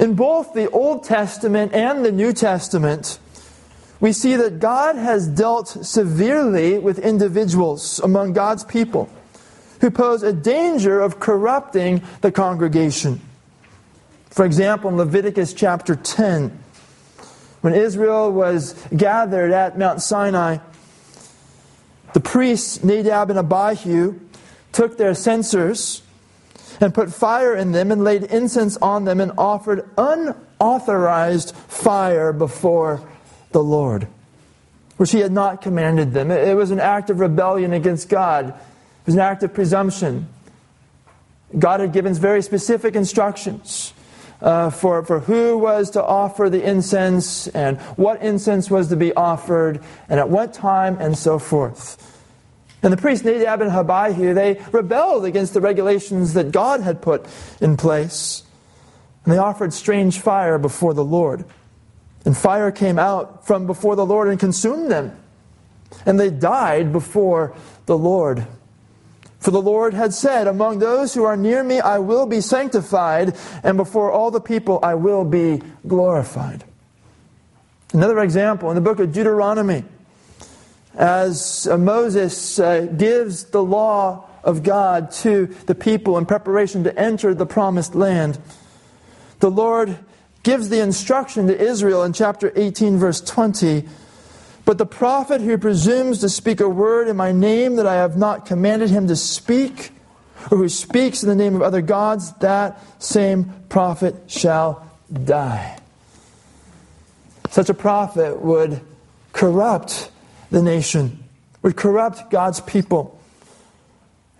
In both the Old Testament and the New Testament, we see that God has dealt severely with individuals among God's people who pose a danger of corrupting the congregation. For example, in Leviticus chapter 10, when Israel was gathered at Mount Sinai, the priests Nadab and Abihu took their censers and put fire in them and laid incense on them and offered unauthorized fire before the Lord, which he had not commanded them. It was an act of rebellion against God, it was an act of presumption. God had given very specific instructions. Uh, for, for who was to offer the incense and what incense was to be offered and at what time and so forth. And the priests Nadab and Abihu, they rebelled against the regulations that God had put in place. And they offered strange fire before the Lord. And fire came out from before the Lord and consumed them. And they died before the Lord. For the Lord had said, Among those who are near me I will be sanctified, and before all the people I will be glorified. Another example in the book of Deuteronomy as uh, Moses uh, gives the law of God to the people in preparation to enter the promised land, the Lord gives the instruction to Israel in chapter 18, verse 20. But the prophet who presumes to speak a word in my name that I have not commanded him to speak, or who speaks in the name of other gods, that same prophet shall die. Such a prophet would corrupt the nation, would corrupt God's people.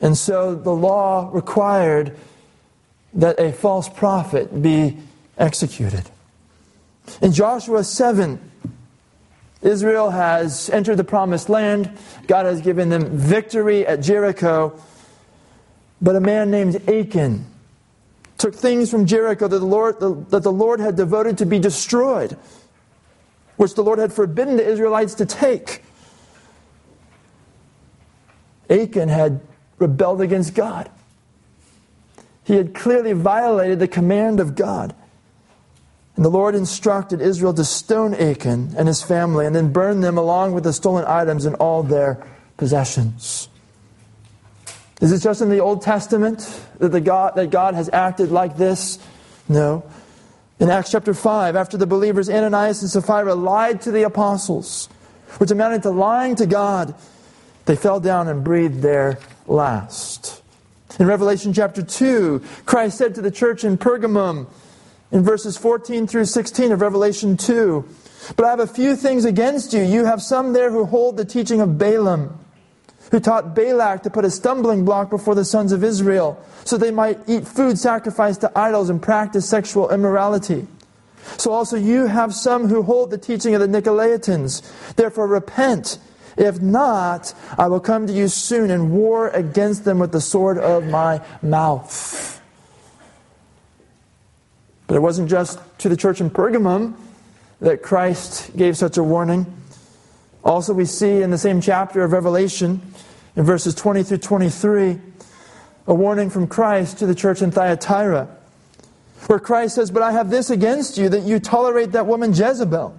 And so the law required that a false prophet be executed. In Joshua 7, Israel has entered the promised land. God has given them victory at Jericho. But a man named Achan took things from Jericho that the Lord, that the Lord had devoted to be destroyed, which the Lord had forbidden the Israelites to take. Achan had rebelled against God. He had clearly violated the command of God. And the Lord instructed Israel to stone Achan and his family and then burn them along with the stolen items and all their possessions. Is it just in the Old Testament that, the God, that God has acted like this? No. In Acts chapter 5, after the believers Ananias and Sapphira lied to the apostles, which amounted to lying to God, they fell down and breathed their last. In Revelation chapter 2, Christ said to the church in Pergamum, in verses 14 through 16 of Revelation 2, But I have a few things against you. You have some there who hold the teaching of Balaam, who taught Balak to put a stumbling block before the sons of Israel, so they might eat food sacrificed to idols and practice sexual immorality. So also you have some who hold the teaching of the Nicolaitans. Therefore repent if not, I will come to you soon and war against them with the sword of my mouth. But it wasn't just to the church in Pergamum that Christ gave such a warning. Also, we see in the same chapter of Revelation, in verses 20 through 23, a warning from Christ to the church in Thyatira, where Christ says, But I have this against you, that you tolerate that woman Jezebel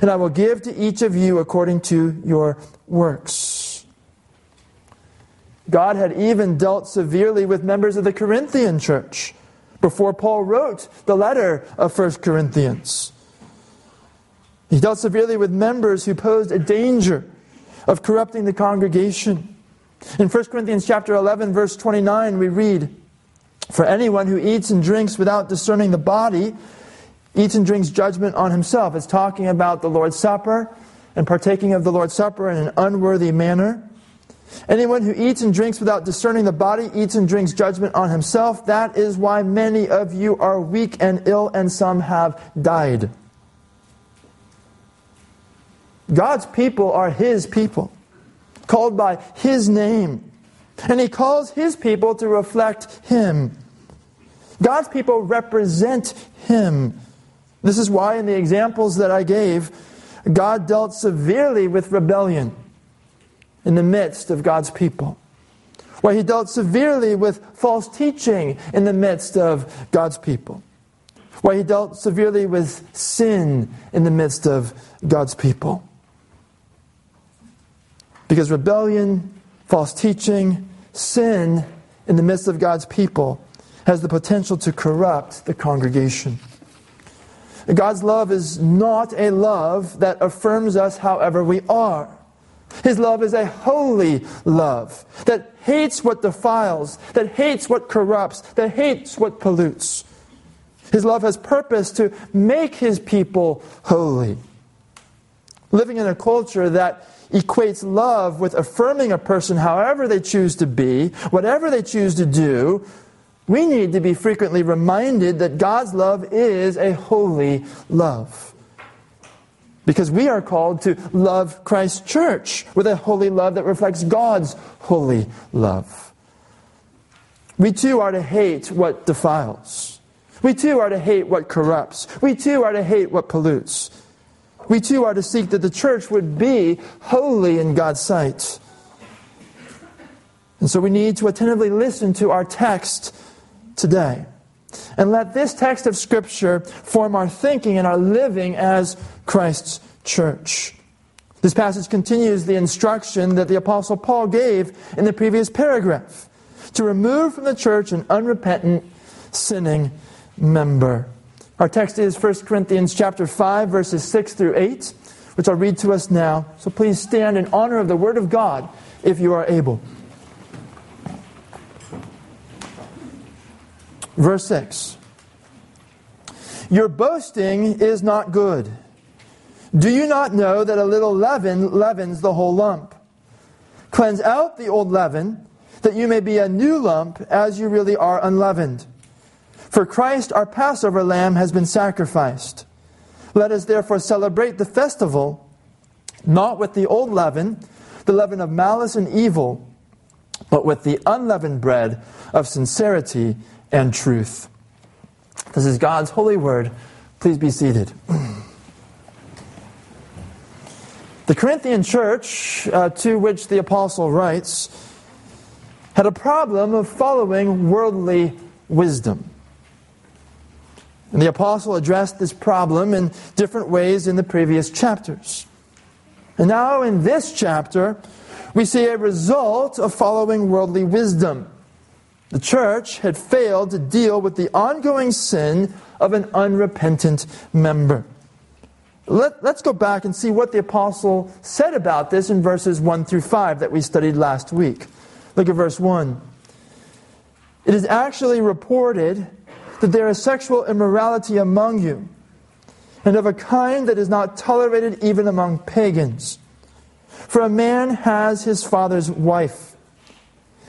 and I will give to each of you according to your works. God had even dealt severely with members of the Corinthian church before Paul wrote the letter of 1 Corinthians. He dealt severely with members who posed a danger of corrupting the congregation. In 1 Corinthians chapter 11 verse 29 we read, "For anyone who eats and drinks without discerning the body eats and drinks judgment on himself. It's talking about the Lord's Supper and partaking of the Lord's Supper in an unworthy manner. Anyone who eats and drinks without discerning the body eats and drinks judgment on himself. That is why many of you are weak and ill, and some have died. God's people are His people, called by His name. And He calls His people to reflect Him. God's people represent Him. This is why, in the examples that I gave, God dealt severely with rebellion in the midst of God's people. Why He dealt severely with false teaching in the midst of God's people. Why He dealt severely with sin in the midst of God's people. Because rebellion, false teaching, sin in the midst of God's people has the potential to corrupt the congregation. God's love is not a love that affirms us however we are. His love is a holy love that hates what defiles, that hates what corrupts, that hates what pollutes. His love has purpose to make his people holy. Living in a culture that equates love with affirming a person however they choose to be, whatever they choose to do, we need to be frequently reminded that God's love is a holy love. Because we are called to love Christ's church with a holy love that reflects God's holy love. We too are to hate what defiles. We too are to hate what corrupts. We too are to hate what pollutes. We too are to seek that the church would be holy in God's sight. And so we need to attentively listen to our text today. And let this text of Scripture form our thinking and our living as Christ's church. This passage continues the instruction that the Apostle Paul gave in the previous paragraph to remove from the church an unrepentant, sinning member. Our text is 1 Corinthians chapter 5 verses 6 through 8, which I'll read to us now. So please stand in honor of the word of God if you are able. Verse 6 Your boasting is not good. Do you not know that a little leaven leavens the whole lump? Cleanse out the old leaven, that you may be a new lump, as you really are unleavened. For Christ, our Passover lamb, has been sacrificed. Let us therefore celebrate the festival, not with the old leaven, the leaven of malice and evil, but with the unleavened bread of sincerity and truth. This is God's holy word. Please be seated. The Corinthian church, uh, to which the apostle writes, had a problem of following worldly wisdom. And the apostle addressed this problem in different ways in the previous chapters. And now in this chapter, we see a result of following worldly wisdom. The church had failed to deal with the ongoing sin of an unrepentant member. Let, us go back and see what the apostle said about this in verses 1 through 5 that we studied last week. Look at verse 1. It is actually reported that there is sexual immorality among you, and of a kind that is not tolerated even among pagans. For a man has his father's wife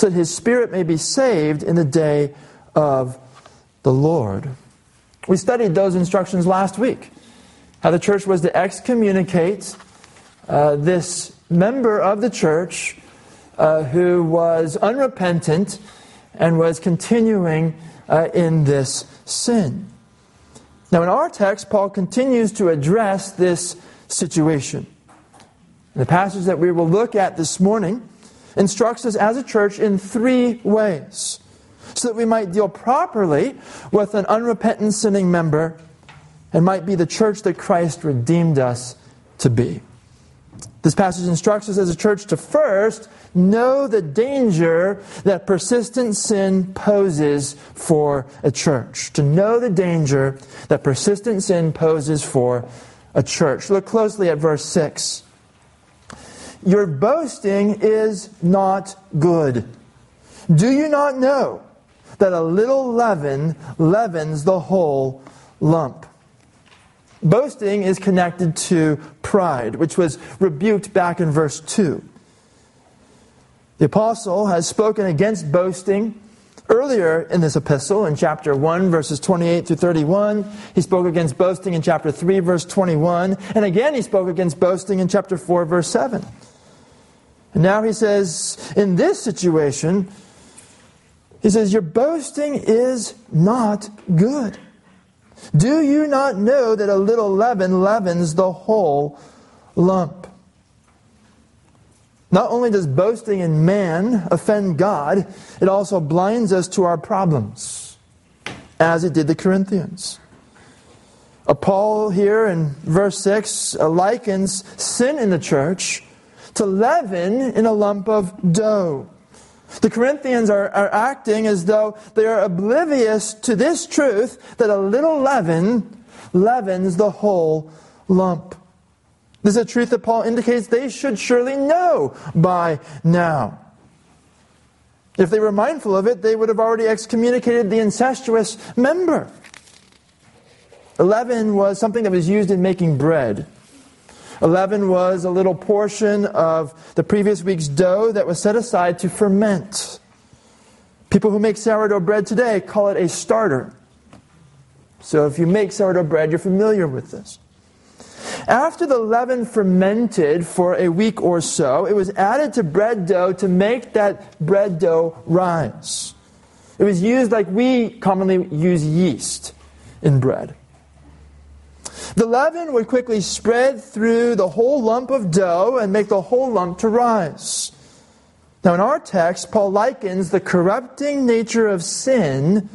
so that his spirit may be saved in the day of the Lord. We studied those instructions last week. How the church was to excommunicate uh, this member of the church uh, who was unrepentant and was continuing uh, in this sin. Now, in our text, Paul continues to address this situation. In the passage that we will look at this morning, instructs us as a church in three ways so that we might deal properly with an unrepentant sinning member and might be the church that Christ redeemed us to be. This passage instructs us as a church to first know the danger that persistent sin poses for a church. To know the danger that persistent sin poses for a church. Look closely at verse 6. Your boasting is not good. Do you not know that a little leaven leavens the whole lump? Boasting is connected to pride, which was rebuked back in verse 2. The apostle has spoken against boasting earlier in this epistle in chapter 1 verses 28 through 31 he spoke against boasting in chapter 3 verse 21 and again he spoke against boasting in chapter 4 verse 7 and now he says in this situation he says your boasting is not good do you not know that a little leaven leavens the whole lump? Not only does boasting in man offend God, it also blinds us to our problems, as it did the Corinthians. Paul here in verse 6 uh, likens sin in the church to leaven in a lump of dough. The Corinthians are, are acting as though they are oblivious to this truth that a little leaven leavens the whole lump. This is a truth that Paul indicates they should surely know by now. If they were mindful of it, they would have already excommunicated the incestuous member. Leaven was something that was used in making bread. Leaven was a little portion of the previous week's dough that was set aside to ferment. People who make sourdough bread today call it a starter. So if you make sourdough bread, you're familiar with this. After the leaven fermented for a week or so, it was added to bread dough to make that bread dough rise. It was used like we commonly use yeast in bread. The leaven would quickly spread through the whole lump of dough and make the whole lump to rise. Now, in our text, Paul likens the corrupting nature of sin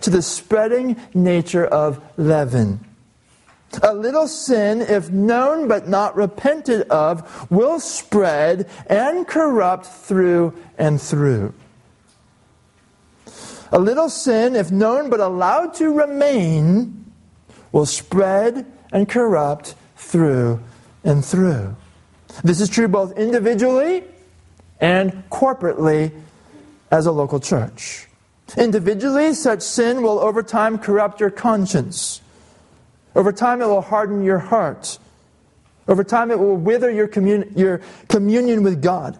to the spreading nature of leaven. A little sin, if known but not repented of, will spread and corrupt through and through. A little sin, if known but allowed to remain, will spread and corrupt through and through. This is true both individually and corporately as a local church. Individually, such sin will over time corrupt your conscience. Over time, it will harden your heart. Over time, it will wither your, commun- your communion with God.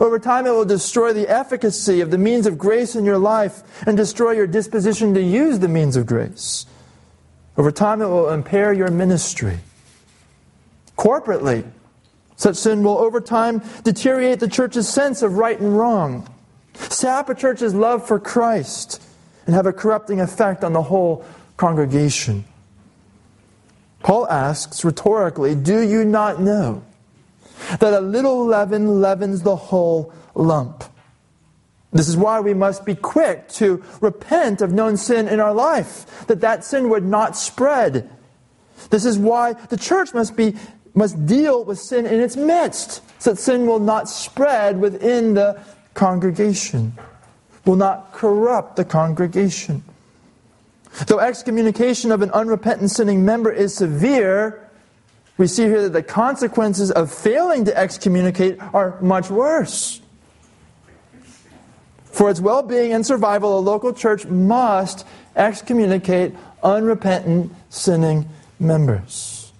Over time, it will destroy the efficacy of the means of grace in your life and destroy your disposition to use the means of grace. Over time, it will impair your ministry. Corporately, such sin will over time deteriorate the church's sense of right and wrong, sap a church's love for Christ, and have a corrupting effect on the whole congregation. Paul asks rhetorically, Do you not know that a little leaven leavens the whole lump? This is why we must be quick to repent of known sin in our life, that that sin would not spread. This is why the church must be must deal with sin in its midst, so that sin will not spread within the congregation, will not corrupt the congregation. Though excommunication of an unrepentant sinning member is severe, we see here that the consequences of failing to excommunicate are much worse. For its well being and survival, a local church must excommunicate unrepentant, sinning members.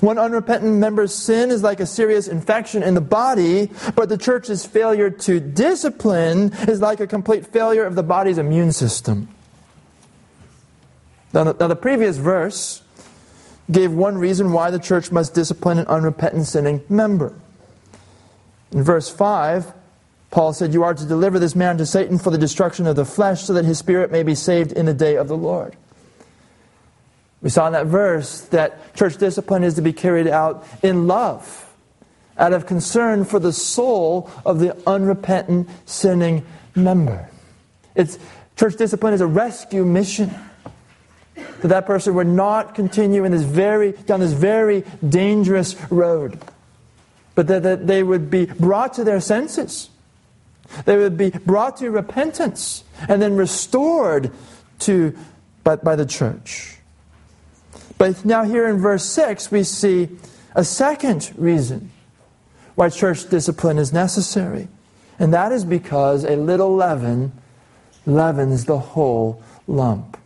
One unrepentant member's sin is like a serious infection in the body, but the church's failure to discipline is like a complete failure of the body's immune system. Now, the, now the previous verse gave one reason why the church must discipline an unrepentant sinning member. In verse 5, Paul said, You are to deliver this man to Satan for the destruction of the flesh, so that his spirit may be saved in the day of the Lord. We saw in that verse that church discipline is to be carried out in love, out of concern for the soul of the unrepentant, sinning member. It's, church discipline is a rescue mission. That that person would not continue in this very, down this very dangerous road. but that, that they would be brought to their senses. They would be brought to repentance and then restored to by, by the church. But now, here in verse 6, we see a second reason why church discipline is necessary. And that is because a little leaven leavens the whole lump.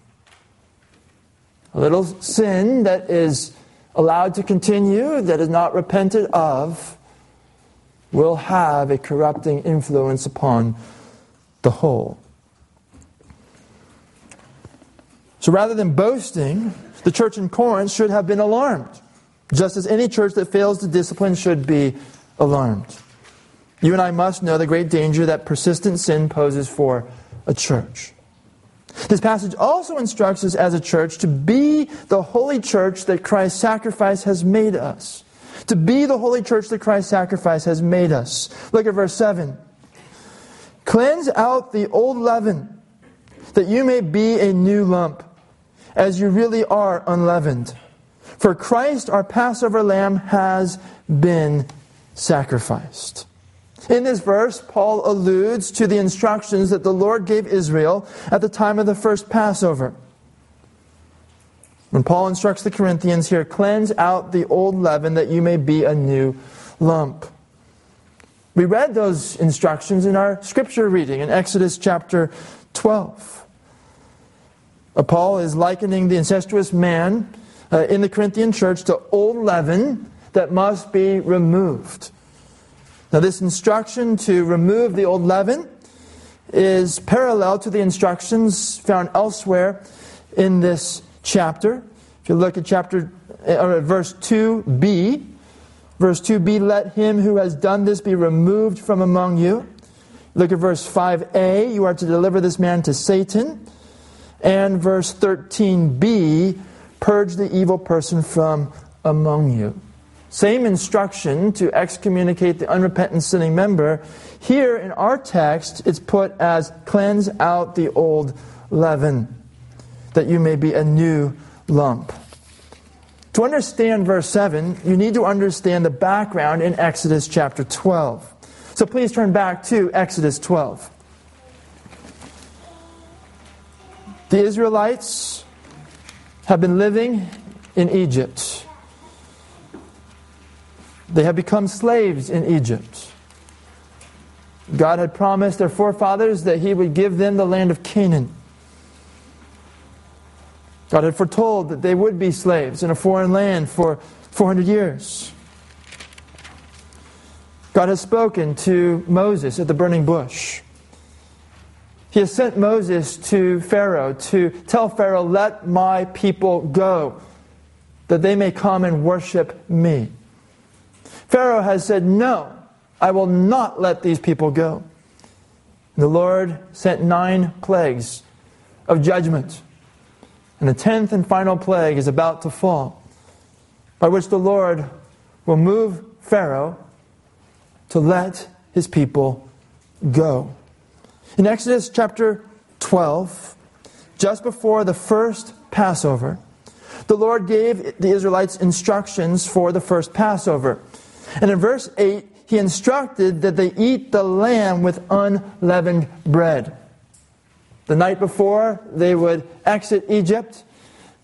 A little sin that is allowed to continue, that is not repented of, will have a corrupting influence upon the whole. So rather than boasting, the church in Corinth should have been alarmed, just as any church that fails to discipline should be alarmed. You and I must know the great danger that persistent sin poses for a church. This passage also instructs us as a church to be the holy church that Christ's sacrifice has made us. To be the holy church that Christ's sacrifice has made us. Look at verse 7. Cleanse out the old leaven, that you may be a new lump, as you really are unleavened. For Christ, our Passover lamb, has been sacrificed. In this verse, Paul alludes to the instructions that the Lord gave Israel at the time of the first Passover. When Paul instructs the Corinthians here, cleanse out the old leaven that you may be a new lump. We read those instructions in our scripture reading in Exodus chapter 12. Uh, Paul is likening the incestuous man uh, in the Corinthian church to old leaven that must be removed. Now, this instruction to remove the old leaven is parallel to the instructions found elsewhere in this chapter. If you look at chapter uh, or at verse 2b, verse 2b, let him who has done this be removed from among you. Look at verse 5a, you are to deliver this man to Satan. And verse 13b, purge the evil person from among you. Same instruction to excommunicate the unrepentant sinning member. Here in our text, it's put as cleanse out the old leaven, that you may be a new lump. To understand verse 7, you need to understand the background in Exodus chapter 12. So please turn back to Exodus 12. The Israelites have been living in Egypt. They have become slaves in Egypt. God had promised their forefathers that He would give them the land of Canaan. God had foretold that they would be slaves in a foreign land for 400 years. God has spoken to Moses at the burning bush. He has sent Moses to Pharaoh to tell Pharaoh, Let my people go, that they may come and worship me. Pharaoh has said, No, I will not let these people go. The Lord sent nine plagues of judgment. And the tenth and final plague is about to fall, by which the Lord will move Pharaoh to let his people go. In Exodus chapter 12, just before the first Passover, the Lord gave the Israelites instructions for the first Passover. And in verse 8, he instructed that they eat the lamb with unleavened bread. The night before they would exit Egypt,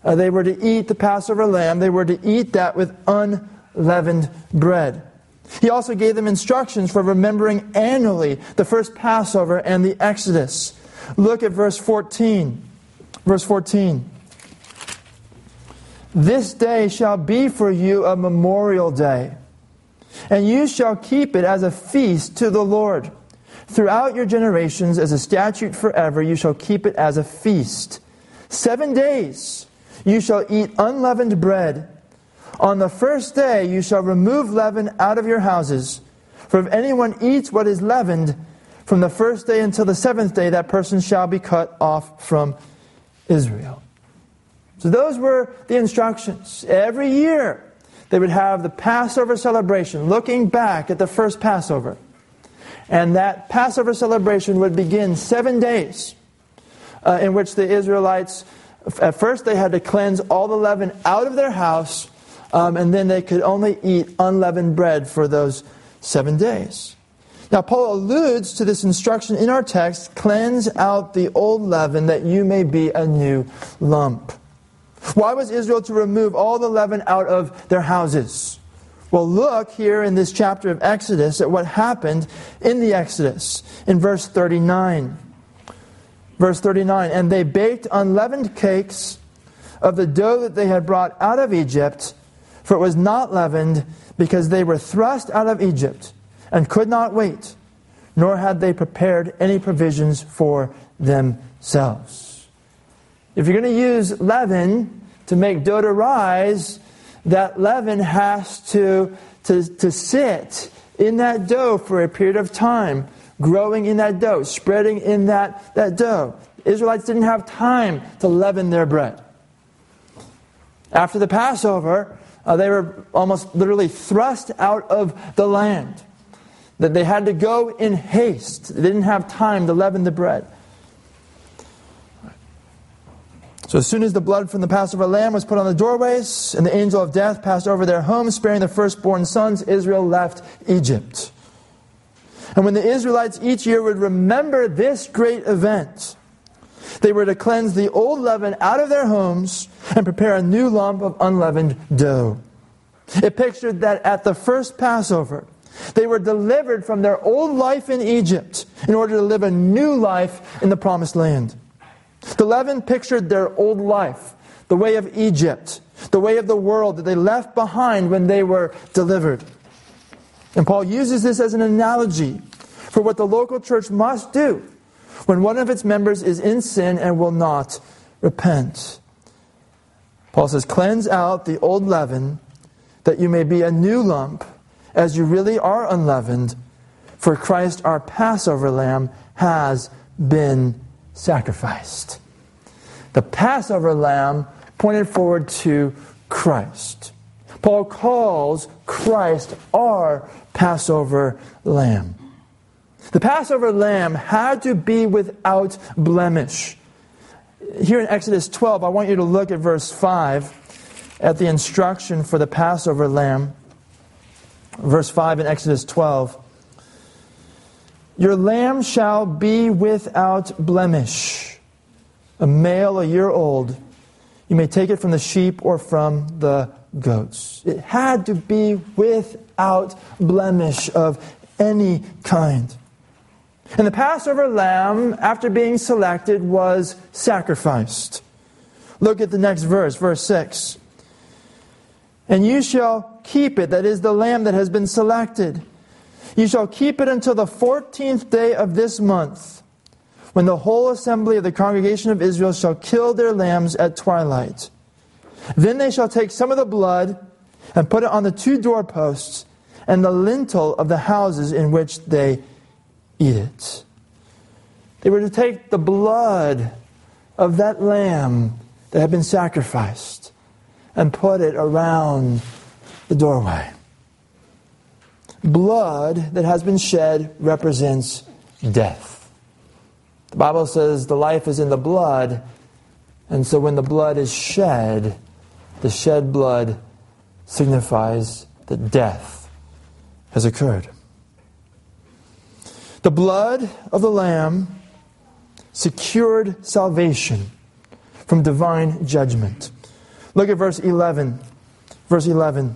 uh, they were to eat the Passover lamb. They were to eat that with unleavened bread. He also gave them instructions for remembering annually the first Passover and the Exodus. Look at verse 14. Verse 14. This day shall be for you a memorial day and you shall keep it as a feast to the Lord. Throughout your generations, as a statute forever, you shall keep it as a feast. Seven days you shall eat unleavened bread. On the first day you shall remove leaven out of your houses. For if anyone eats what is leavened, from the first day until the seventh day, that person shall be cut off from Israel. So those were the instructions. Every year, they would have the Passover celebration, looking back at the first Passover. And that Passover celebration would begin seven days, uh, in which the Israelites, at first, they had to cleanse all the leaven out of their house, um, and then they could only eat unleavened bread for those seven days. Now, Paul alludes to this instruction in our text cleanse out the old leaven that you may be a new lump. Why was Israel to remove all the leaven out of their houses? Well, look here in this chapter of Exodus at what happened in the Exodus in verse 39. Verse 39 And they baked unleavened cakes of the dough that they had brought out of Egypt, for it was not leavened, because they were thrust out of Egypt and could not wait, nor had they prepared any provisions for themselves. If you're going to use leaven to make dough to rise, that leaven has to, to, to sit in that dough for a period of time, growing in that dough, spreading in that, that dough. Israelites didn't have time to leaven their bread. After the Passover, uh, they were almost literally thrust out of the land. That they had to go in haste. They didn't have time to leaven the bread. So as soon as the blood from the Passover lamb was put on the doorways, and the angel of death passed over their homes, sparing the firstborn sons, Israel left Egypt. And when the Israelites each year would remember this great event, they were to cleanse the old leaven out of their homes and prepare a new lump of unleavened dough. It pictured that at the first Passover, they were delivered from their old life in Egypt in order to live a new life in the promised land. The leaven pictured their old life, the way of Egypt, the way of the world that they left behind when they were delivered. And Paul uses this as an analogy for what the local church must do when one of its members is in sin and will not repent. Paul says, Cleanse out the old leaven that you may be a new lump as you really are unleavened, for Christ, our Passover lamb, has been sacrificed. The Passover lamb pointed forward to Christ. Paul calls Christ our Passover lamb. The Passover lamb had to be without blemish. Here in Exodus 12, I want you to look at verse 5 at the instruction for the Passover lamb. Verse 5 in Exodus 12. Your lamb shall be without blemish, a male a year old. You may take it from the sheep or from the goats. It had to be without blemish of any kind. And the Passover lamb, after being selected, was sacrificed. Look at the next verse, verse 6. And you shall keep it, that is the lamb that has been selected you shall keep it until the fourteenth day of this month, when the whole assembly of the congregation of Israel shall kill their lambs at twilight. Then they shall take some of the blood and put it on the two doorposts and the lintel of the houses in which they eat it. They were to take the blood of that lamb that had been sacrificed and put it around the doorway blood that has been shed represents death. The Bible says the life is in the blood, and so when the blood is shed, the shed blood signifies that death has occurred. The blood of the Lamb secured salvation from divine judgment. Look at verse 11. Verse 11.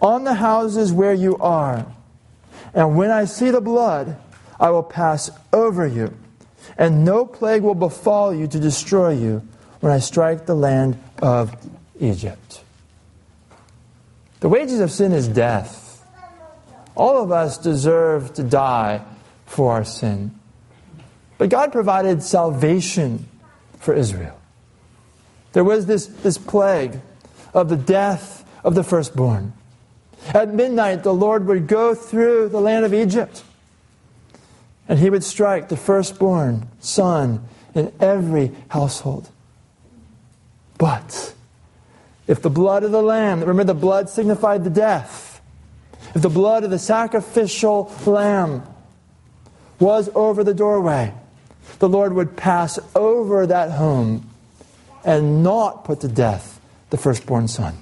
on the houses where you are. And when I see the blood, I will pass over you, and no plague will befall you to destroy you when I strike the land of Egypt. The wages of sin is death. All of us deserve to die for our sin. But God provided salvation for Israel. There was this, this plague of the death of the firstborn. At midnight, the Lord would go through the land of Egypt, and he would strike the firstborn son in every household. But if the blood of the lamb, remember the blood signified the death, if the blood of the sacrificial lamb was over the doorway, the Lord would pass over that home and not put to death the firstborn son.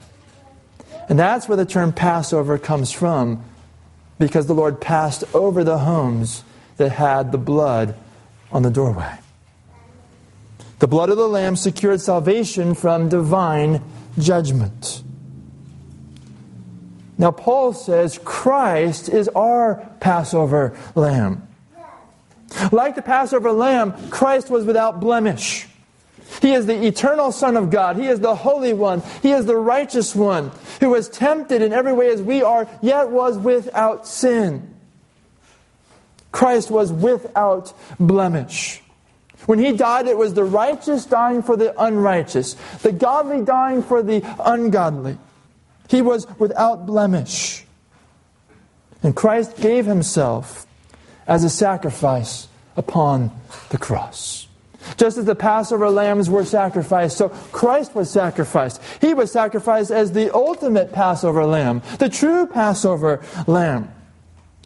And that's where the term Passover comes from, because the Lord passed over the homes that had the blood on the doorway. The blood of the Lamb secured salvation from divine judgment. Now, Paul says Christ is our Passover lamb. Like the Passover lamb, Christ was without blemish. He is the eternal Son of God. He is the Holy One. He is the righteous one who was tempted in every way as we are, yet was without sin. Christ was without blemish. When he died, it was the righteous dying for the unrighteous, the godly dying for the ungodly. He was without blemish. And Christ gave himself as a sacrifice upon the cross. Just as the Passover lambs were sacrificed, so Christ was sacrificed. He was sacrificed as the ultimate Passover lamb, the true Passover lamb.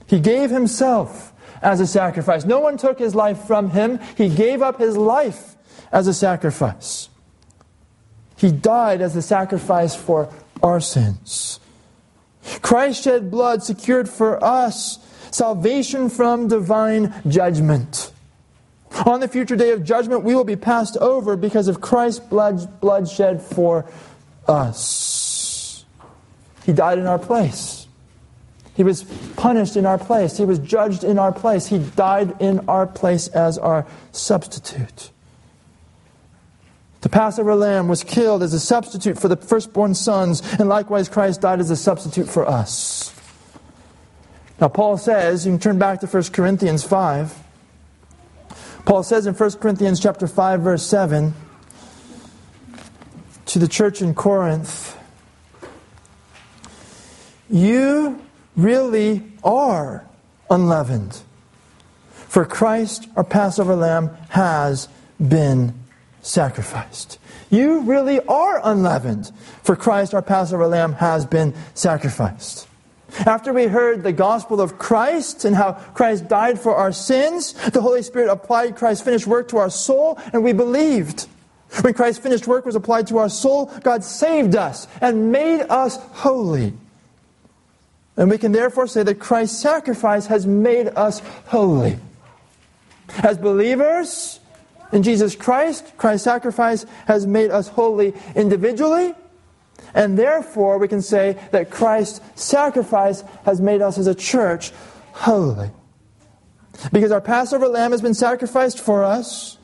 He gave himself as a sacrifice. No one took his life from him. He gave up his life as a sacrifice. He died as a sacrifice for our sins. Christ shed blood secured for us salvation from divine judgment. On the future day of judgment, we will be passed over because of Christ's blood, for us. He died in our place. He was punished in our place. He was judged in our place. He died in our place as our substitute. The Passover lamb was killed as a substitute for the firstborn sons, and likewise Christ died as a substitute for us. Now, Paul says, you can turn back to 1 Corinthians 5. Paul says in 1 Corinthians chapter 5 verse 7 to the church in Corinth, you really are unleavened. For Christ, our Passover lamb, has been sacrificed. You really are unleavened, for Christ, our Passover lamb, has been sacrificed. After we heard the gospel of Christ and how Christ died for our sins, the Holy Spirit applied Christ's finished work to our soul, and we believed. When Christ's finished work was applied to our soul, God saved us and made us holy. And we can therefore say that Christ's sacrifice has made us holy. As believers in Jesus Christ, Christ's sacrifice has made us holy individually and therefore, we can say that Christ's sacrifice has made us as a church holy. Because our Passover lamb has been sacrificed for us,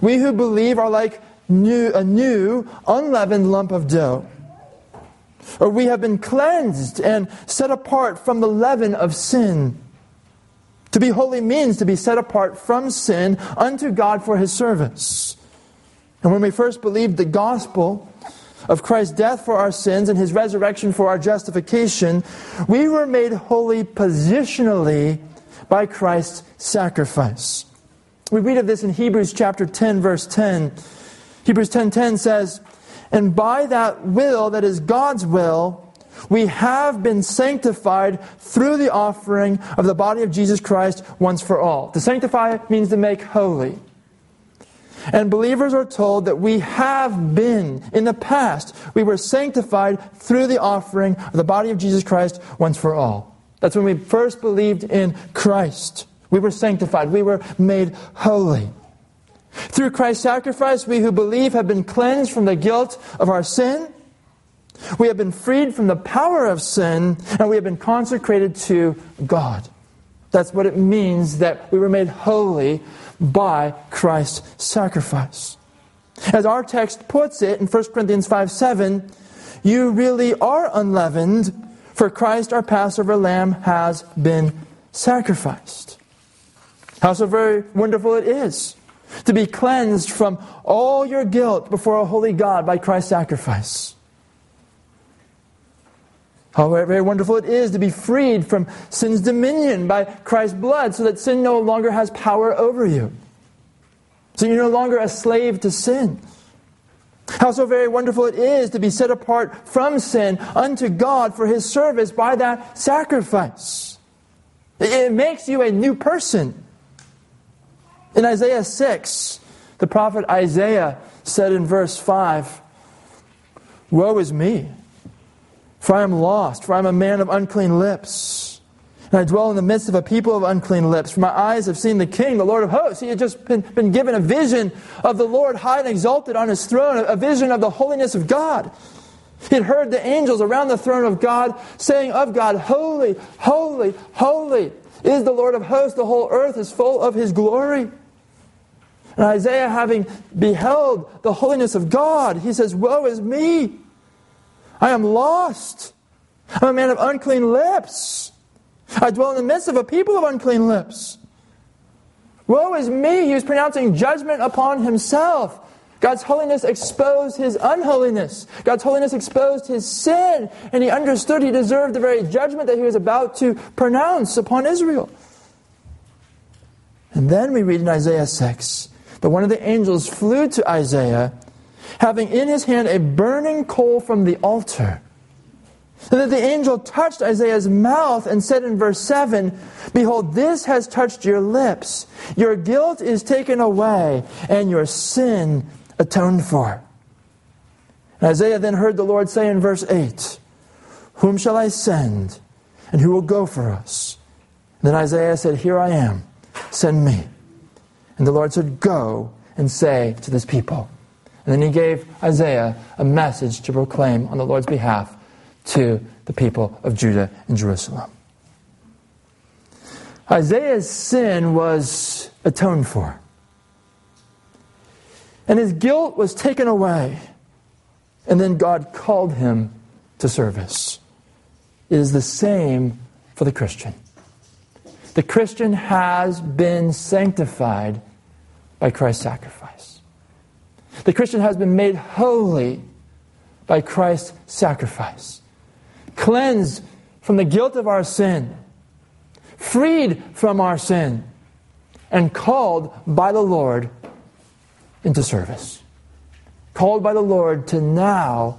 we who believe are like new, a new, unleavened lump of dough. Or we have been cleansed and set apart from the leaven of sin. To be holy means to be set apart from sin unto God for his service. And when we first believed the gospel, of Christ's death for our sins and his resurrection for our justification, we were made holy positionally by Christ's sacrifice. We read of this in Hebrews chapter 10 verse 10. Hebrews 10:10 says, "And by that will that is God's will, we have been sanctified through the offering of the body of Jesus Christ once for all." To sanctify means to make holy. And believers are told that we have been, in the past, we were sanctified through the offering of the body of Jesus Christ once for all. That's when we first believed in Christ. We were sanctified. We were made holy. Through Christ's sacrifice, we who believe have been cleansed from the guilt of our sin. We have been freed from the power of sin, and we have been consecrated to God. That's what it means that we were made holy by Christ's sacrifice. As our text puts it in 1 Corinthians 5 7, you really are unleavened, for Christ, our Passover lamb, has been sacrificed. How so very wonderful it is to be cleansed from all your guilt before a holy God by Christ's sacrifice. How very wonderful it is to be freed from sin's dominion by Christ's blood so that sin no longer has power over you. So you're no longer a slave to sin. How so very wonderful it is to be set apart from sin unto God for his service by that sacrifice. It makes you a new person. In Isaiah 6, the prophet Isaiah said in verse 5 Woe is me, for I am lost, for I am a man of unclean lips. And I dwell in the midst of a people of unclean lips. For my eyes have seen the King, the Lord of hosts. He had just been, been given a vision of the Lord high and exalted on his throne, a vision of the holiness of God. He had heard the angels around the throne of God saying of God, Holy, holy, holy is the Lord of hosts. The whole earth is full of his glory. And Isaiah, having beheld the holiness of God, he says, Woe is me! I am lost. I'm a man of unclean lips. I dwell in the midst of a people of unclean lips. Woe is me! He was pronouncing judgment upon himself. God's holiness exposed his unholiness. God's holiness exposed his sin. And he understood he deserved the very judgment that he was about to pronounce upon Israel. And then we read in Isaiah 6 but one of the angels flew to Isaiah, having in his hand a burning coal from the altar. And that the angel touched Isaiah's mouth and said in verse 7 Behold, this has touched your lips. Your guilt is taken away, and your sin atoned for. And Isaiah then heard the Lord say in verse 8 Whom shall I send, and who will go for us? And then Isaiah said, Here I am, send me. And the Lord said, Go and say to this people. And then he gave Isaiah a message to proclaim on the Lord's behalf to the people of Judah and Jerusalem. Isaiah's sin was atoned for. And his guilt was taken away. And then God called him to service. It is the same for the Christian. The Christian has been sanctified by Christ's sacrifice. The Christian has been made holy by Christ's sacrifice, cleansed from the guilt of our sin, freed from our sin, and called by the Lord into service. Called by the Lord to now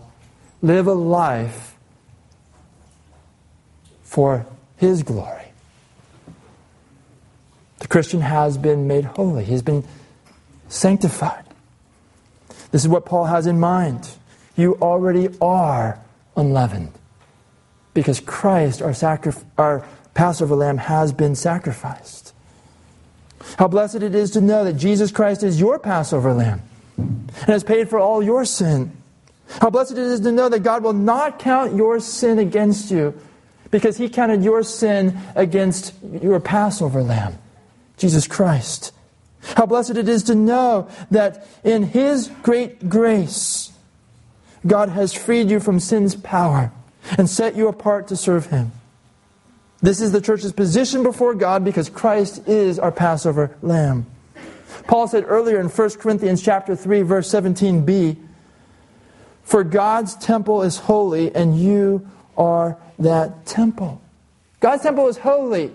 live a life for His glory. The Christian has been made holy. He's been sanctified. This is what Paul has in mind. You already are unleavened because Christ, our, our Passover lamb, has been sacrificed. How blessed it is to know that Jesus Christ is your Passover lamb and has paid for all your sin. How blessed it is to know that God will not count your sin against you because he counted your sin against your Passover lamb. Jesus Christ. How blessed it is to know that in His great grace, God has freed you from sin's power and set you apart to serve Him. This is the church's position before God because Christ is our Passover lamb. Paul said earlier in 1 Corinthians chapter 3 verse 17b, "For God's temple is holy and you are that temple." God's temple is holy.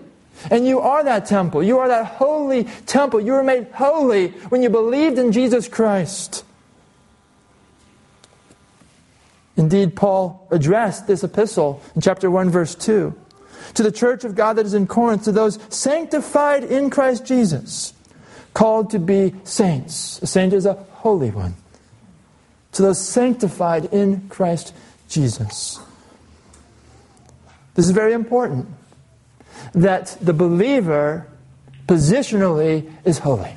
And you are that temple. You are that holy temple. You were made holy when you believed in Jesus Christ. Indeed, Paul addressed this epistle in chapter 1, verse 2 to the church of God that is in Corinth, to those sanctified in Christ Jesus, called to be saints. A saint is a holy one. To those sanctified in Christ Jesus. This is very important that the believer positionally is holy.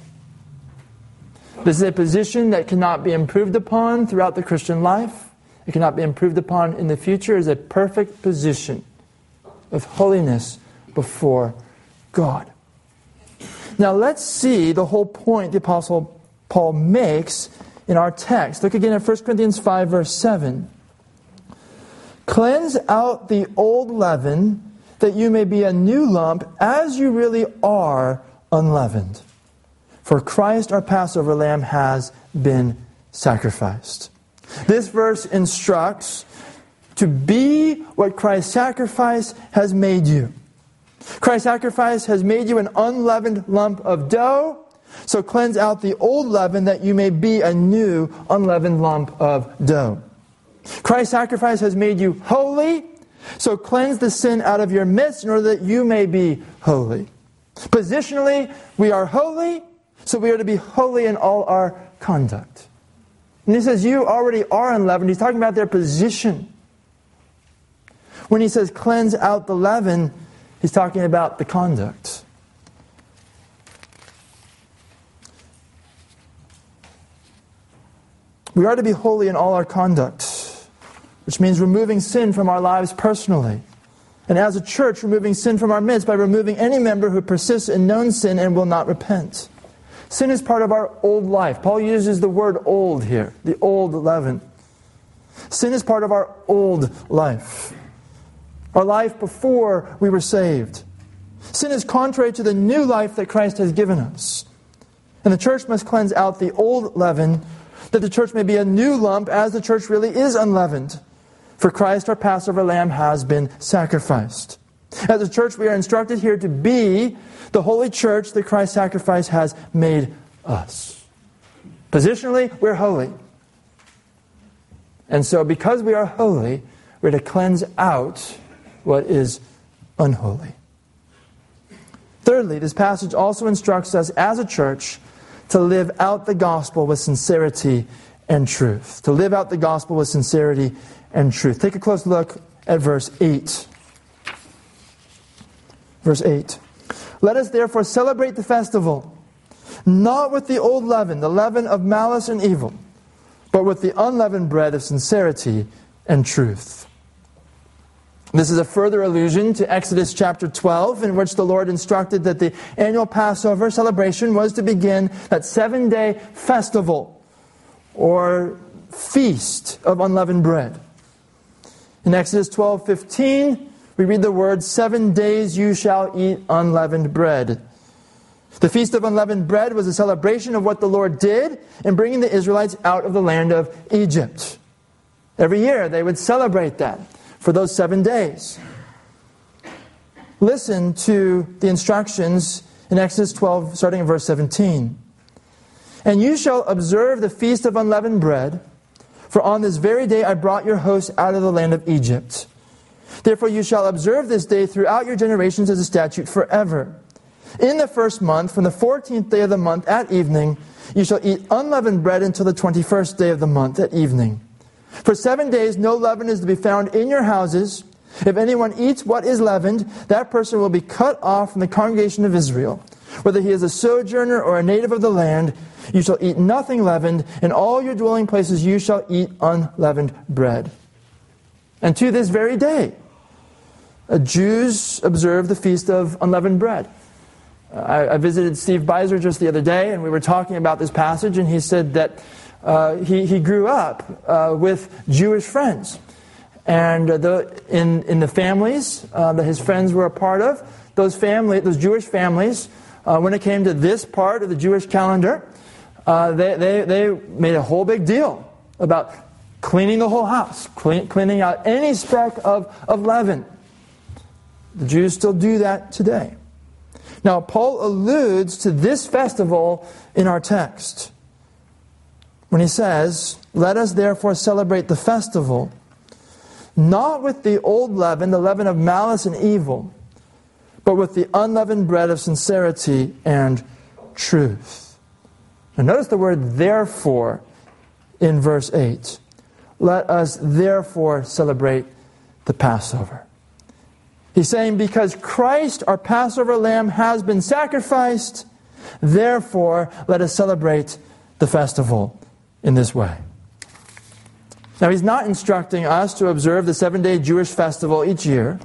This is a position that cannot be improved upon throughout the Christian life. It cannot be improved upon in the future. It is a perfect position of holiness before God. Now let's see the whole point the Apostle Paul makes in our text. Look again at 1 Corinthians 5, verse 7. Cleanse out the old leaven that you may be a new lump as you really are unleavened. For Christ, our Passover lamb, has been sacrificed. This verse instructs to be what Christ's sacrifice has made you. Christ's sacrifice has made you an unleavened lump of dough, so cleanse out the old leaven that you may be a new unleavened lump of dough. Christ's sacrifice has made you holy, so cleanse the sin out of your midst in order that you may be holy. Positionally, we are holy, so we are to be holy in all our conduct. And he says, You already are unleavened. He's talking about their position. When he says cleanse out the leaven, he's talking about the conduct. We are to be holy in all our conduct, which means removing sin from our lives personally. And as a church, removing sin from our midst by removing any member who persists in known sin and will not repent. Sin is part of our old life. Paul uses the word old here, the old leaven. Sin is part of our old life, our life before we were saved. Sin is contrary to the new life that Christ has given us. And the church must cleanse out the old leaven that the church may be a new lump as the church really is unleavened. For Christ, our Passover lamb, has been sacrificed. As a church, we are instructed here to be the holy church that Christ's sacrifice has made us. Positionally, we're holy. And so, because we are holy, we're to cleanse out what is unholy. Thirdly, this passage also instructs us as a church to live out the gospel with sincerity and truth. To live out the gospel with sincerity and truth. Take a close look at verse 8. Verse 8. Let us therefore celebrate the festival, not with the old leaven, the leaven of malice and evil, but with the unleavened bread of sincerity and truth. This is a further allusion to Exodus chapter 12, in which the Lord instructed that the annual Passover celebration was to begin that seven day festival or feast of unleavened bread. In Exodus 12 15, we read the words, Seven days you shall eat unleavened bread. The Feast of Unleavened Bread was a celebration of what the Lord did in bringing the Israelites out of the land of Egypt. Every year they would celebrate that for those seven days. Listen to the instructions in Exodus 12, starting in verse 17. And you shall observe the Feast of Unleavened Bread, for on this very day I brought your hosts out of the land of Egypt. Therefore, you shall observe this day throughout your generations as a statute forever. In the first month, from the fourteenth day of the month at evening, you shall eat unleavened bread until the twenty first day of the month at evening. For seven days, no leaven is to be found in your houses. If anyone eats what is leavened, that person will be cut off from the congregation of Israel. Whether he is a sojourner or a native of the land, you shall eat nothing leavened. In all your dwelling places, you shall eat unleavened bread. And to this very day, uh, Jews observe the Feast of Unleavened Bread. Uh, I, I, visited Steve Beiser just the other day, and we were talking about this passage, and he said that uh, he, he grew up uh, with Jewish friends. And uh, the, in, in the families that his friends were a part of, those, family, those Jewish families, Uh, when it came to this part of the Jewish calendar, uh, they, they, they made a whole big deal about cleaning the whole house, clean, cleaning out any speck of, of leaven. The Jews still do that today. Now, Paul alludes to this festival in our text when he says, Let us therefore celebrate the festival, not with the old leaven, the leaven of malice and evil, but with the unleavened bread of sincerity and truth. Now, notice the word therefore in verse 8. Let us therefore celebrate the Passover. He's saying, because Christ, our Passover lamb, has been sacrificed, therefore let us celebrate the festival in this way. Now, he's not instructing us to observe the seven day Jewish festival each year,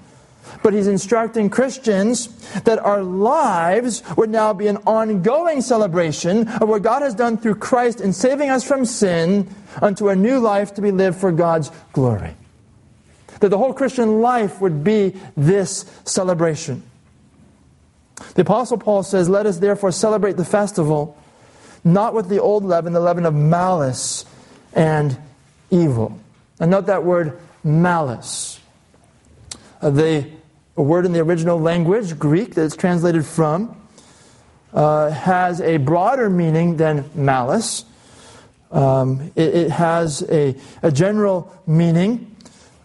but he's instructing Christians that our lives would now be an ongoing celebration of what God has done through Christ in saving us from sin unto a new life to be lived for God's glory. That the whole Christian life would be this celebration. The Apostle Paul says, Let us therefore celebrate the festival not with the old leaven, the leaven of malice and evil. And note that word malice. Uh, the word in the original language, Greek, that it's translated from, uh, has a broader meaning than malice. Um, it, it, has a, a general meaning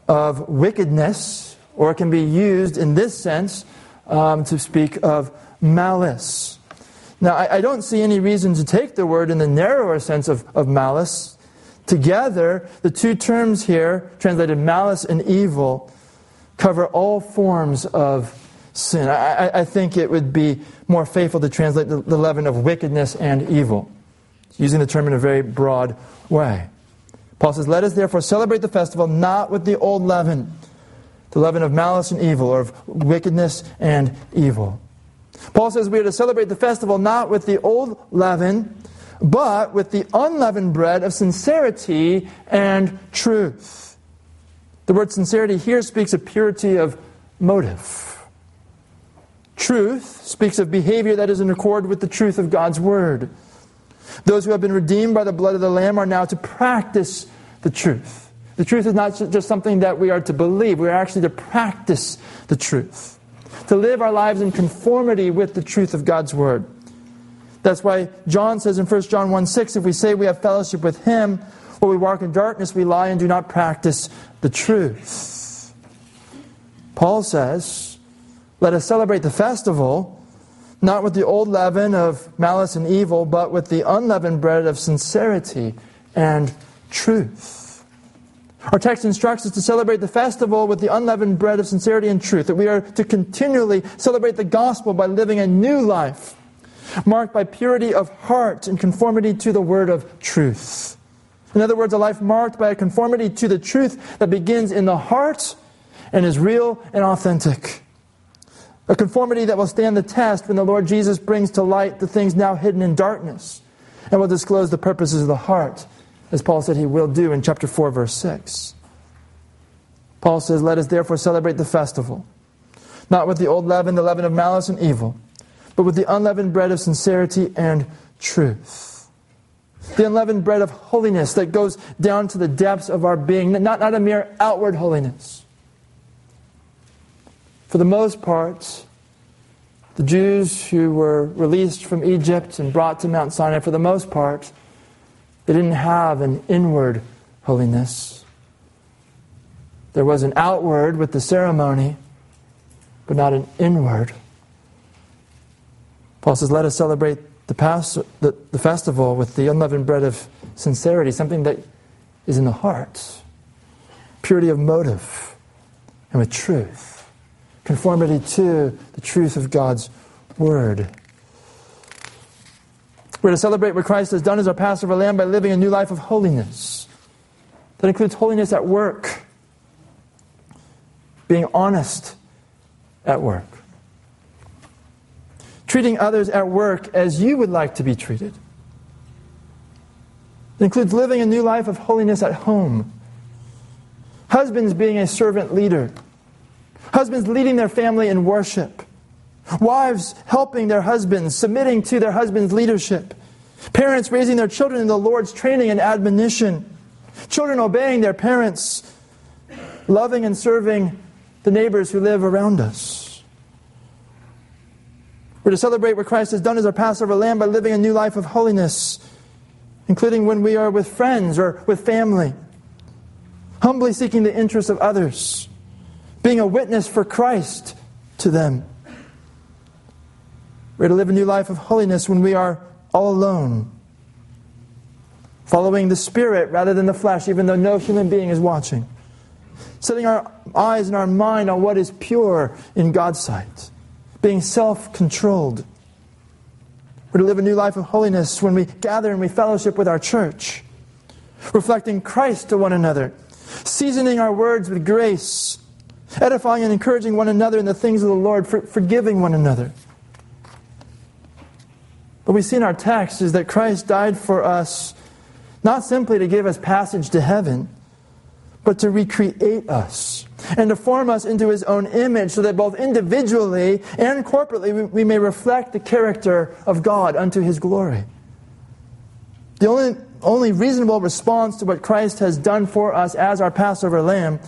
of wickedness, or it can be used in this sense um, to speak of malice. Now, I, I, don't see any reason to take the word in the narrower sense of, of malice. Together, the two terms here, translated malice and evil, cover all forms of sin. I, I think it would be more faithful to translate the, the leaven of wickedness and evil, using the term in a very broad way. Paul says, Let us therefore celebrate the festival not with the old leaven, the leaven of malice and evil, or of wickedness and evil. Paul says we are to celebrate the festival not with the old leaven, but with the unleavened bread of sincerity and truth. The word sincerity here speaks of purity of motive. Truth speaks of behavior that is in accord with the truth of God's Word. Those who have been redeemed by the blood of the Lamb are now to practice the truth. The truth is not just something that we are to believe, we are actually to practice the truth. To live our lives in conformity with the truth of God's Word. That's why John says in 1 John 1 6, if we say we have fellowship with Him, while we walk in darkness, we lie and do not practice the truth. Paul says, let us celebrate the festival not with the old leaven of malice and evil, but with the unleavened bread of sincerity and truth. Our text instructs us to celebrate the festival with the unleavened bread of sincerity and truth, that we are to continually celebrate the gospel by living a new life, marked by purity of heart and conformity to the word of truth. In other words, a life marked by a conformity to the truth that begins in the heart and is real and authentic. A conformity that will stand the test when the Lord Jesus brings to light the things now hidden in darkness and will disclose the purposes of the heart, as Paul said he will do in chapter 4, verse 6. Paul says, Let us therefore celebrate the festival, not with the old leaven, the leaven of malice and evil, but with the unleavened bread of sincerity and truth. The unleavened bread of holiness that goes down to the depths of our being, not, not a mere outward holiness for the most part, the Jews who were released from Egypt and brought to Mount Sinai, for the most part, they didn't have an inward holiness. There was an outward with the ceremony, but not an inward. Paul says, Let us celebrate the, past, the, the festival with the unleavened bread of sincerity, something that is in the heart, purity of motive, and with truth conformity to the truth of God's Word. We're to celebrate what Christ has done as our Passover lamb by living a new life of holiness. That includes holiness at work, being honest at work, treating others at work as you would like to be treated. It includes living a new life of holiness at home. Husbands being a servant leader Husbands leading their family in worship. Wives helping their husbands, submitting to their husband's leadership. Parents raising their children in the Lord's training and admonition. Children obeying their parents. Loving and serving the neighbors who live around us. We're to celebrate what Christ has done as our Passover lamb by living a new life of holiness, including when we are with friends or with family, humbly seeking the interests of others being a witness for Christ to them. We're to live a new life of holiness when we are all alone, following the Spirit rather than the flesh, even though no human being is watching. Setting our eyes and our mind on what is pure in God's sight, being self controlled. We're to live a new life of holiness when we gather and we fellowship with our church, reflecting Christ to one another, seasoning our words with grace edifying and encouraging one another in the things of the Lord, for, forgiving one another. But we see in our text is that Christ died for us not simply to give us passage to heaven, but to recreate us and to form us into his own image so that both individually and corporately we, we may reflect the character of God unto his glory. The only, only reasonable response to what Christ has done for us as our Passover lamb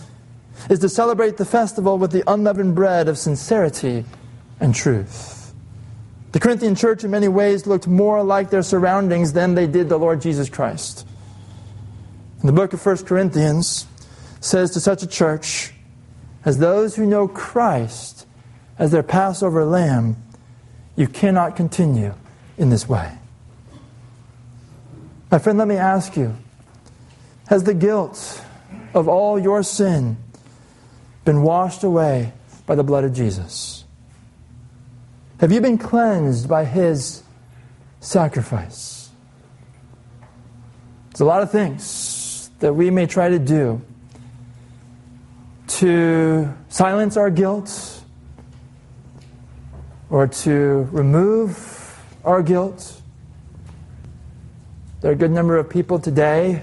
is to celebrate the festival with the unleavened bread of sincerity and truth. The Corinthian church, in many ways, looked more like their surroundings than they did the Lord Jesus Christ. In the book of 1 Corinthians says to such a church, as those who know Christ as their Passover lamb, you cannot continue in this way. My friend, let me ask you has the guilt of all your sin been washed away by the blood of Jesus? Have you been cleansed by his sacrifice? There's a lot of things that we may try to do to silence our guilt or to remove our guilt. There are a good number of people today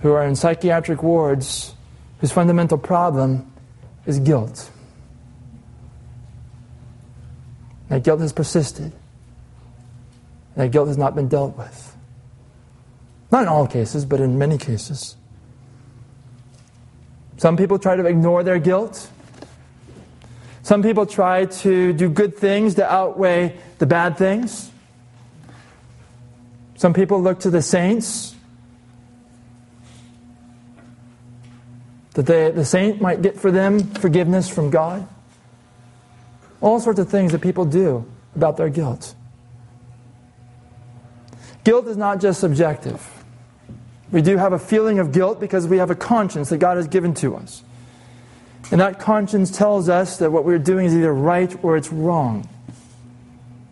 who are in psychiatric wards whose fundamental problem is guilt. That guilt has persisted. That guilt has not been dealt with. Not in all cases, but in many cases. Some people try to ignore their guilt. Some people try to do good things to outweigh the bad things. Some people look to the saints that they, the saint might get for them forgiveness from God. All sorts of things that people do about their guilt. Guilt is not just subjective. We do have a feeling of guilt because we have a conscience that God has given to us. And that conscience tells us that what we're doing is either right or it's wrong.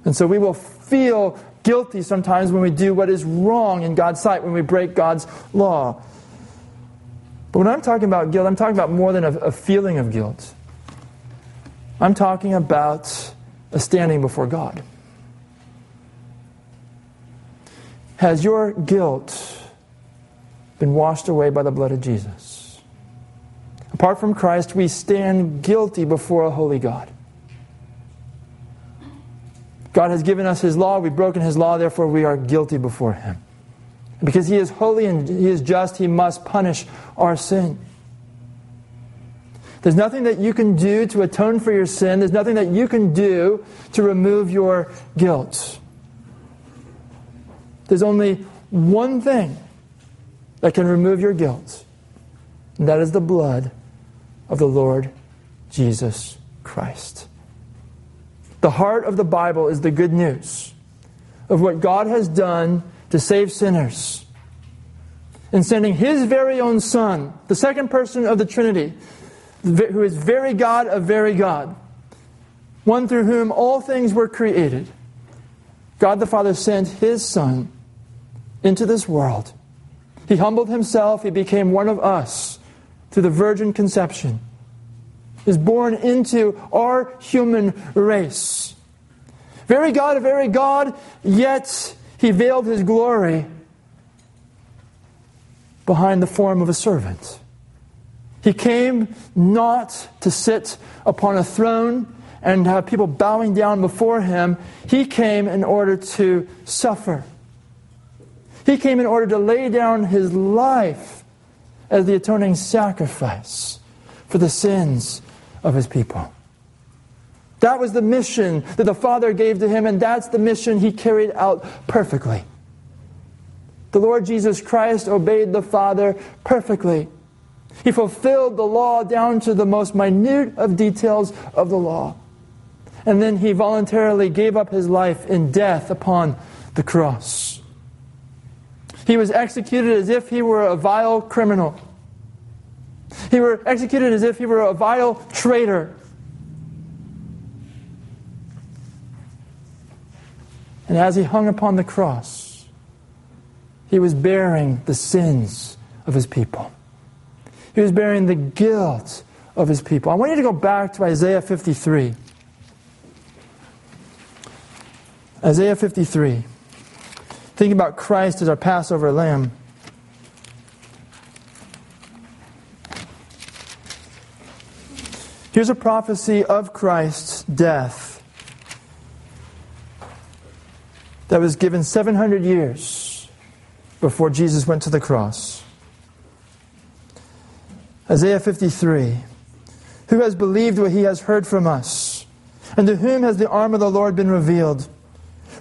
And so we will feel guilty sometimes when we do what is wrong in God's sight, when we break God's law. But when I'm talking about guilt, I'm talking about more than a, a feeling of guilt. I'm talking about a standing before God. Has your guilt been washed away by the blood of Jesus. Apart from Christ, we stand guilty before a holy God. God has given us His law, we've broken His law, therefore we are guilty before Him. Because He is holy and He is just, He must punish our sin. There's nothing that you can do to atone for your sin. There's nothing that you can do to remove your guilt. There's only one thing that can remove your guilt. And that is the blood of the Lord Jesus Christ. The heart of the Bible is the good news of what God has done to save sinners in sending His very own Son, the second person of the Trinity, who is very God of very God, one through whom all things were created. God the Father sent His Son into this world he humbled himself, he became one of us through the virgin conception. Is born into our human race. Very God, a very God, yet he veiled his glory behind the form of a servant. He came not to sit upon a throne and have people bowing down before him. He came in order to suffer he came in order to lay down his life as the atoning sacrifice for the sins of his people. That was the mission that the Father gave to him, and that's the mission he carried out perfectly. The Lord Jesus Christ obeyed the Father perfectly. He fulfilled the law down to the most minute of details of the law. And then he voluntarily gave up his life in death upon the cross. He was executed as if he were a vile criminal. He were executed as if he were a vile traitor. And as he hung upon the cross, he was bearing the sins of his people. He was bearing the guilt of his people. I want you to go back to Isaiah 53. Isaiah 53. Think about Christ as our Passover lamb. Here's a prophecy of Christ's death that was given 700 years before Jesus went to the cross. Isaiah 53 Who has believed what he has heard from us? And to whom has the arm of the Lord been revealed?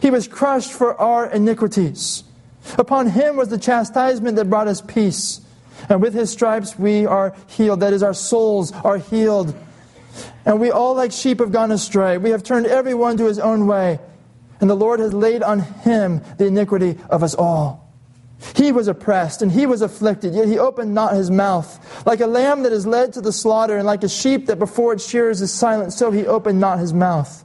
he was crushed for our iniquities. Upon him was the chastisement that brought us peace. And with his stripes we are healed. That is, our souls are healed. And we all, like sheep, have gone astray. We have turned everyone to his own way. And the Lord has laid on him the iniquity of us all. He was oppressed and he was afflicted, yet he opened not his mouth. Like a lamb that is led to the slaughter, and like a sheep that before its shearers is silent, so he opened not his mouth.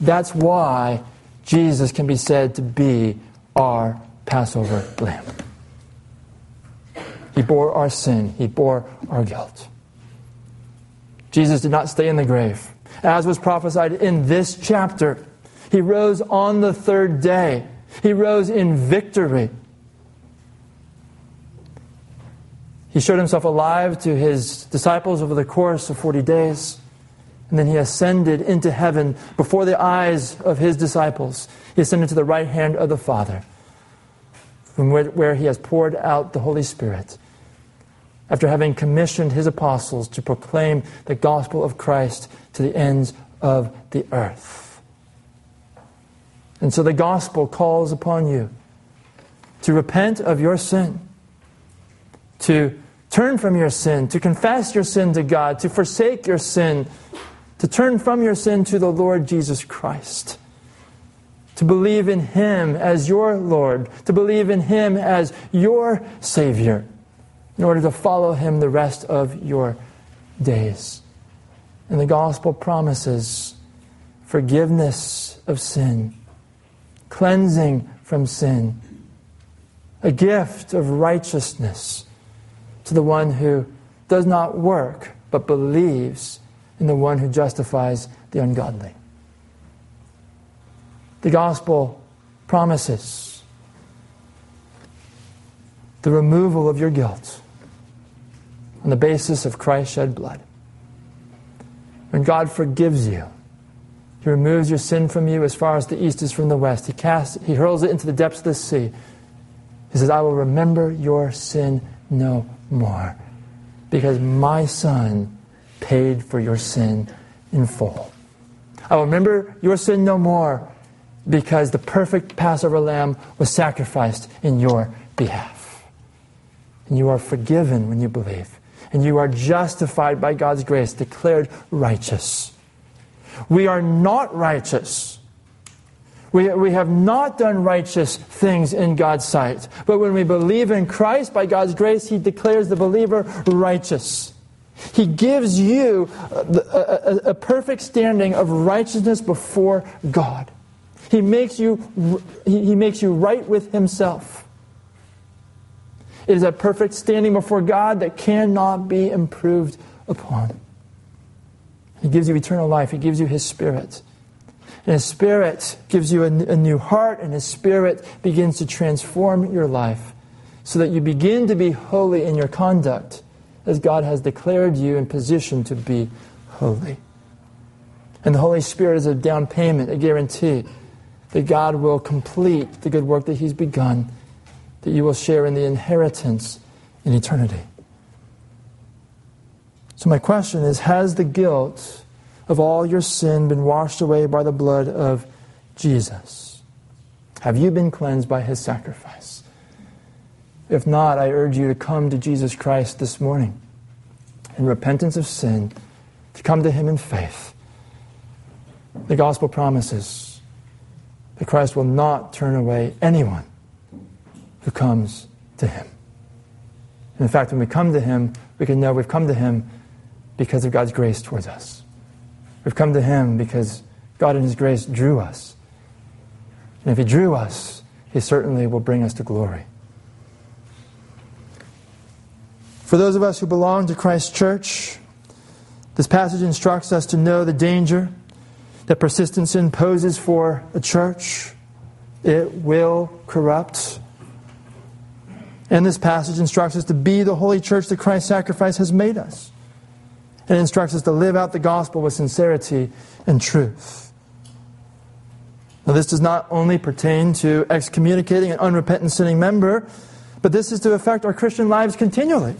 That's why Jesus can be said to be our Passover lamb. He bore our sin, He bore our guilt. Jesus did not stay in the grave. As was prophesied in this chapter, He rose on the third day. He rose in victory. He showed himself alive to his disciples over the course of 40 days. And then he ascended into heaven before the eyes of his disciples. He ascended to the right hand of the Father, from where, where, he has poured out the Holy Spirit. After having commissioned his apostles to proclaim the gospel of Christ to the ends of the earth. And so the gospel calls upon you to repent of your sin, to turn from your sin, to confess your sin to God, to forsake your sin to turn from your sin to the Lord Jesus Christ, to believe in Him as your Lord, to believe in Him as your Savior, in order to follow Him the rest of your days. And the gospel promises forgiveness of sin, cleansing from sin, a gift of righteousness to the one who does not work but believes in the one who justifies the ungodly. The gospel promises the removal of your guilt on the basis of Christ's shed blood. When God forgives you, He removes your sin from you as far as the east is from the west. He casts, He hurls it into the depths of the sea. He says, I will remember your sin no more, because my Son paid for your sin in full. I will remember your sin no more because the perfect Passover lamb was sacrificed in your behalf. And you are forgiven when you believe. And you are justified by God's grace, declared righteous. We are not righteous. We, we have not done righteous things in God's sight. But when we believe in Christ, by God's grace, He declares the believer righteous. He gives you uh, a, a, a, perfect standing of righteousness before God. He makes you, he makes you right with Himself. It is a perfect standing before God that cannot be improved upon. He gives you eternal life. He gives you His Spirit. And His Spirit gives you a, a new heart, and His Spirit begins to transform your life so that you begin to be holy in your conduct as God has declared you in position to be holy. And the Holy Spirit is a down payment, a guarantee that God will complete the good work that He's begun, that you will share in the inheritance in eternity. So, my question is Has the guilt of all your sin been washed away by the blood of Jesus? Have you been cleansed by His sacrifice? If not, I urge you to come to Jesus Christ this morning in repentance of sin, to come to Him in faith. The gospel promises that Christ will not turn away anyone who comes to him. And in fact, when we come to him, we can know we've come to him because of God's grace towards us. We've come to him because God in his grace drew us. And if he drew us, he certainly will bring us to glory. For those of us who belong to Christ's church, this passage instructs us to know the danger that persistent sin poses for a church. It will corrupt. And this passage instructs us to be the holy church that Christ's sacrifice has made us. And instructs us to live out the gospel with sincerity and truth. Now, this does not only pertain to excommunicating an unrepentant sinning member, but this is to affect our Christian lives continually.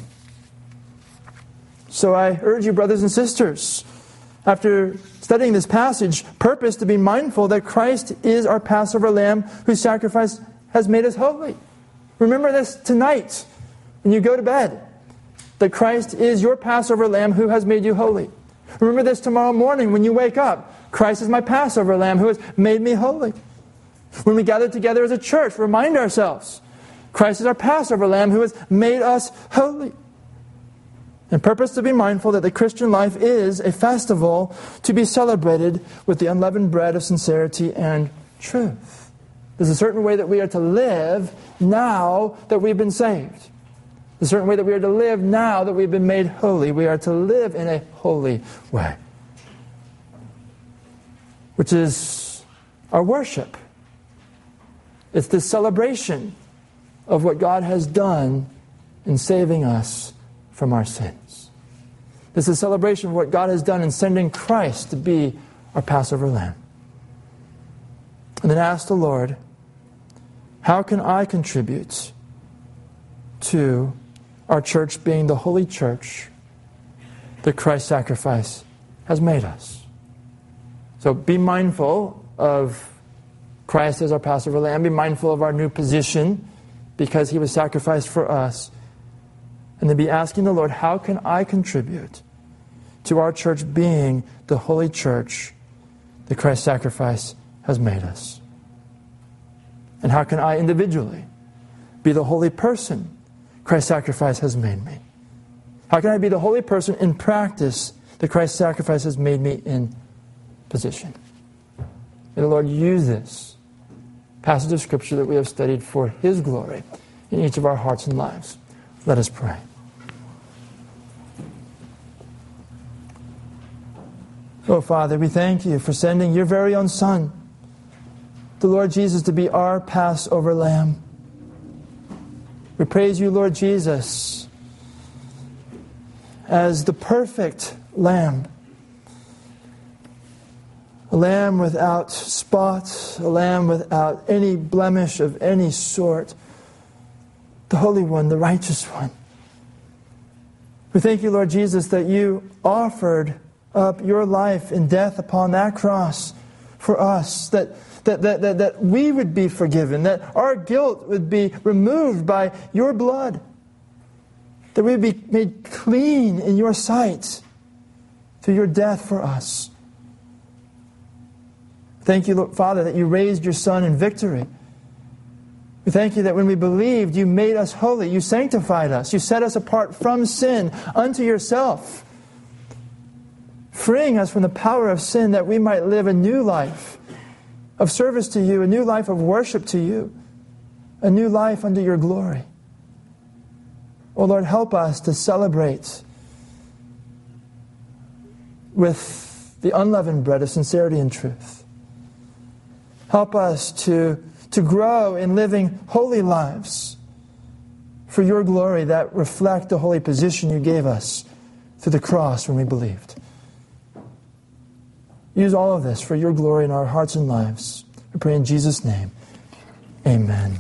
So I urge you, brothers and sisters, after studying this passage, purpose to be mindful that Christ is our Passover lamb whose sacrifice has made us holy. Remember this tonight when you go to bed that Christ is your Passover lamb who has made you holy. Remember this tomorrow morning when you wake up. Christ is my Passover lamb who has made me holy. When we gather together as a church, remind ourselves Christ is our Passover lamb who has made us holy. And purpose to be mindful that the Christian life is a festival to be celebrated with the unleavened bread of sincerity and truth. There's a certain way that we are to live now that we've been saved. A certain way that we are to live now that we've been made holy. We are to live in a holy way, which is our worship. It's the celebration of what God has done in saving us from our sins. This is a celebration of what God has done in sending Christ to be our Passover lamb. And then ask the Lord, how can I contribute to our church being the holy church that Christ's sacrifice has made us? So be mindful of Christ as our Passover lamb. Be mindful of our new position because he was sacrificed for us and then be asking the Lord, how can I contribute to our church being the holy church that Christ's sacrifice has made us? And how can I individually be the holy person Christ's sacrifice has made me? How can I be the holy person in practice that Christ's sacrifice has made me in position? May the Lord use this passage of Scripture that we have studied for His glory in each of our hearts and lives. Let us pray. Oh, Father, we thank you for sending your very own Son, the Lord Jesus, to be our Passover lamb. We praise you, Lord Jesus, as the perfect lamb. A lamb without spot, a lamb without any blemish of any sort the Holy One, the Righteous One. We thank you, Lord Jesus, that you offered up your life in death upon that cross for us, that, that, that, that, that we would be forgiven, that our guilt would be removed by your blood, that we would be made clean in your sight through your death for us. Thank you, Father, that you raised your Son in victory we thank you that when we believed, you made us holy. You sanctified us. You set us apart from sin unto yourself, freeing us from the power of sin that we might live a new life of service to you, a new life of worship to you, a new life under your glory. Oh Lord, help us to celebrate with the unleavened bread of sincerity and truth. Help us to to grow in living holy lives for your glory that reflect the holy position you gave us through the cross when we believed. Use all of this for your glory in our hearts and lives. We pray in Jesus' name. Amen.